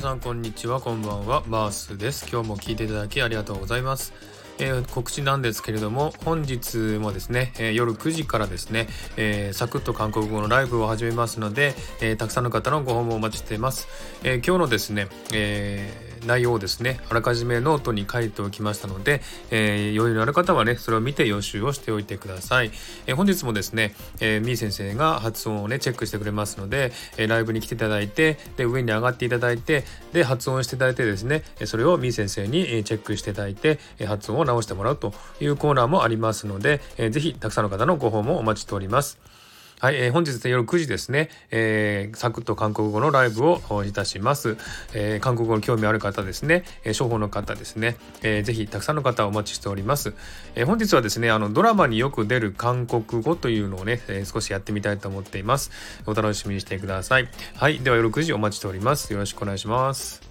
さんこんにちはこんばんはバースです。今日も聞いていただきありがとうございます。えー、告知なんですけれども本日もですね、えー、夜9時からですね、えー、サクッと韓国語のライブを始めますので、えたくさんの方のご訪問をお待ちしています、え今日のですね、え内容をですねあらかじめノートに書いておきましたので、え余裕のある方はねそれを見て予習をしておいてください、え本日もですね、えみー先生が発音をねチェックしてくれますので、えライブに来ていただいてで上に上がっていただいてで発音していただいてですねそれをみー先生にチェックしていただいて発音を直してもらうというコーナーもありますので、えー、ぜひたくさんの方のご訪問お待ちしております。はい、えー、本日夜9時ですね、えー、サクッと韓国語のライブをいたします。えー、韓国語に興味ある方ですね、えー、商法の方ですね、えー、ぜひたくさんの方お待ちしております。えー、本日はですね、あのドラマによく出る韓国語というのをね、えー、少しやってみたいと思っています。お楽しみにしてください。はい、では夜9時お待ちしております。よろしくお願いします。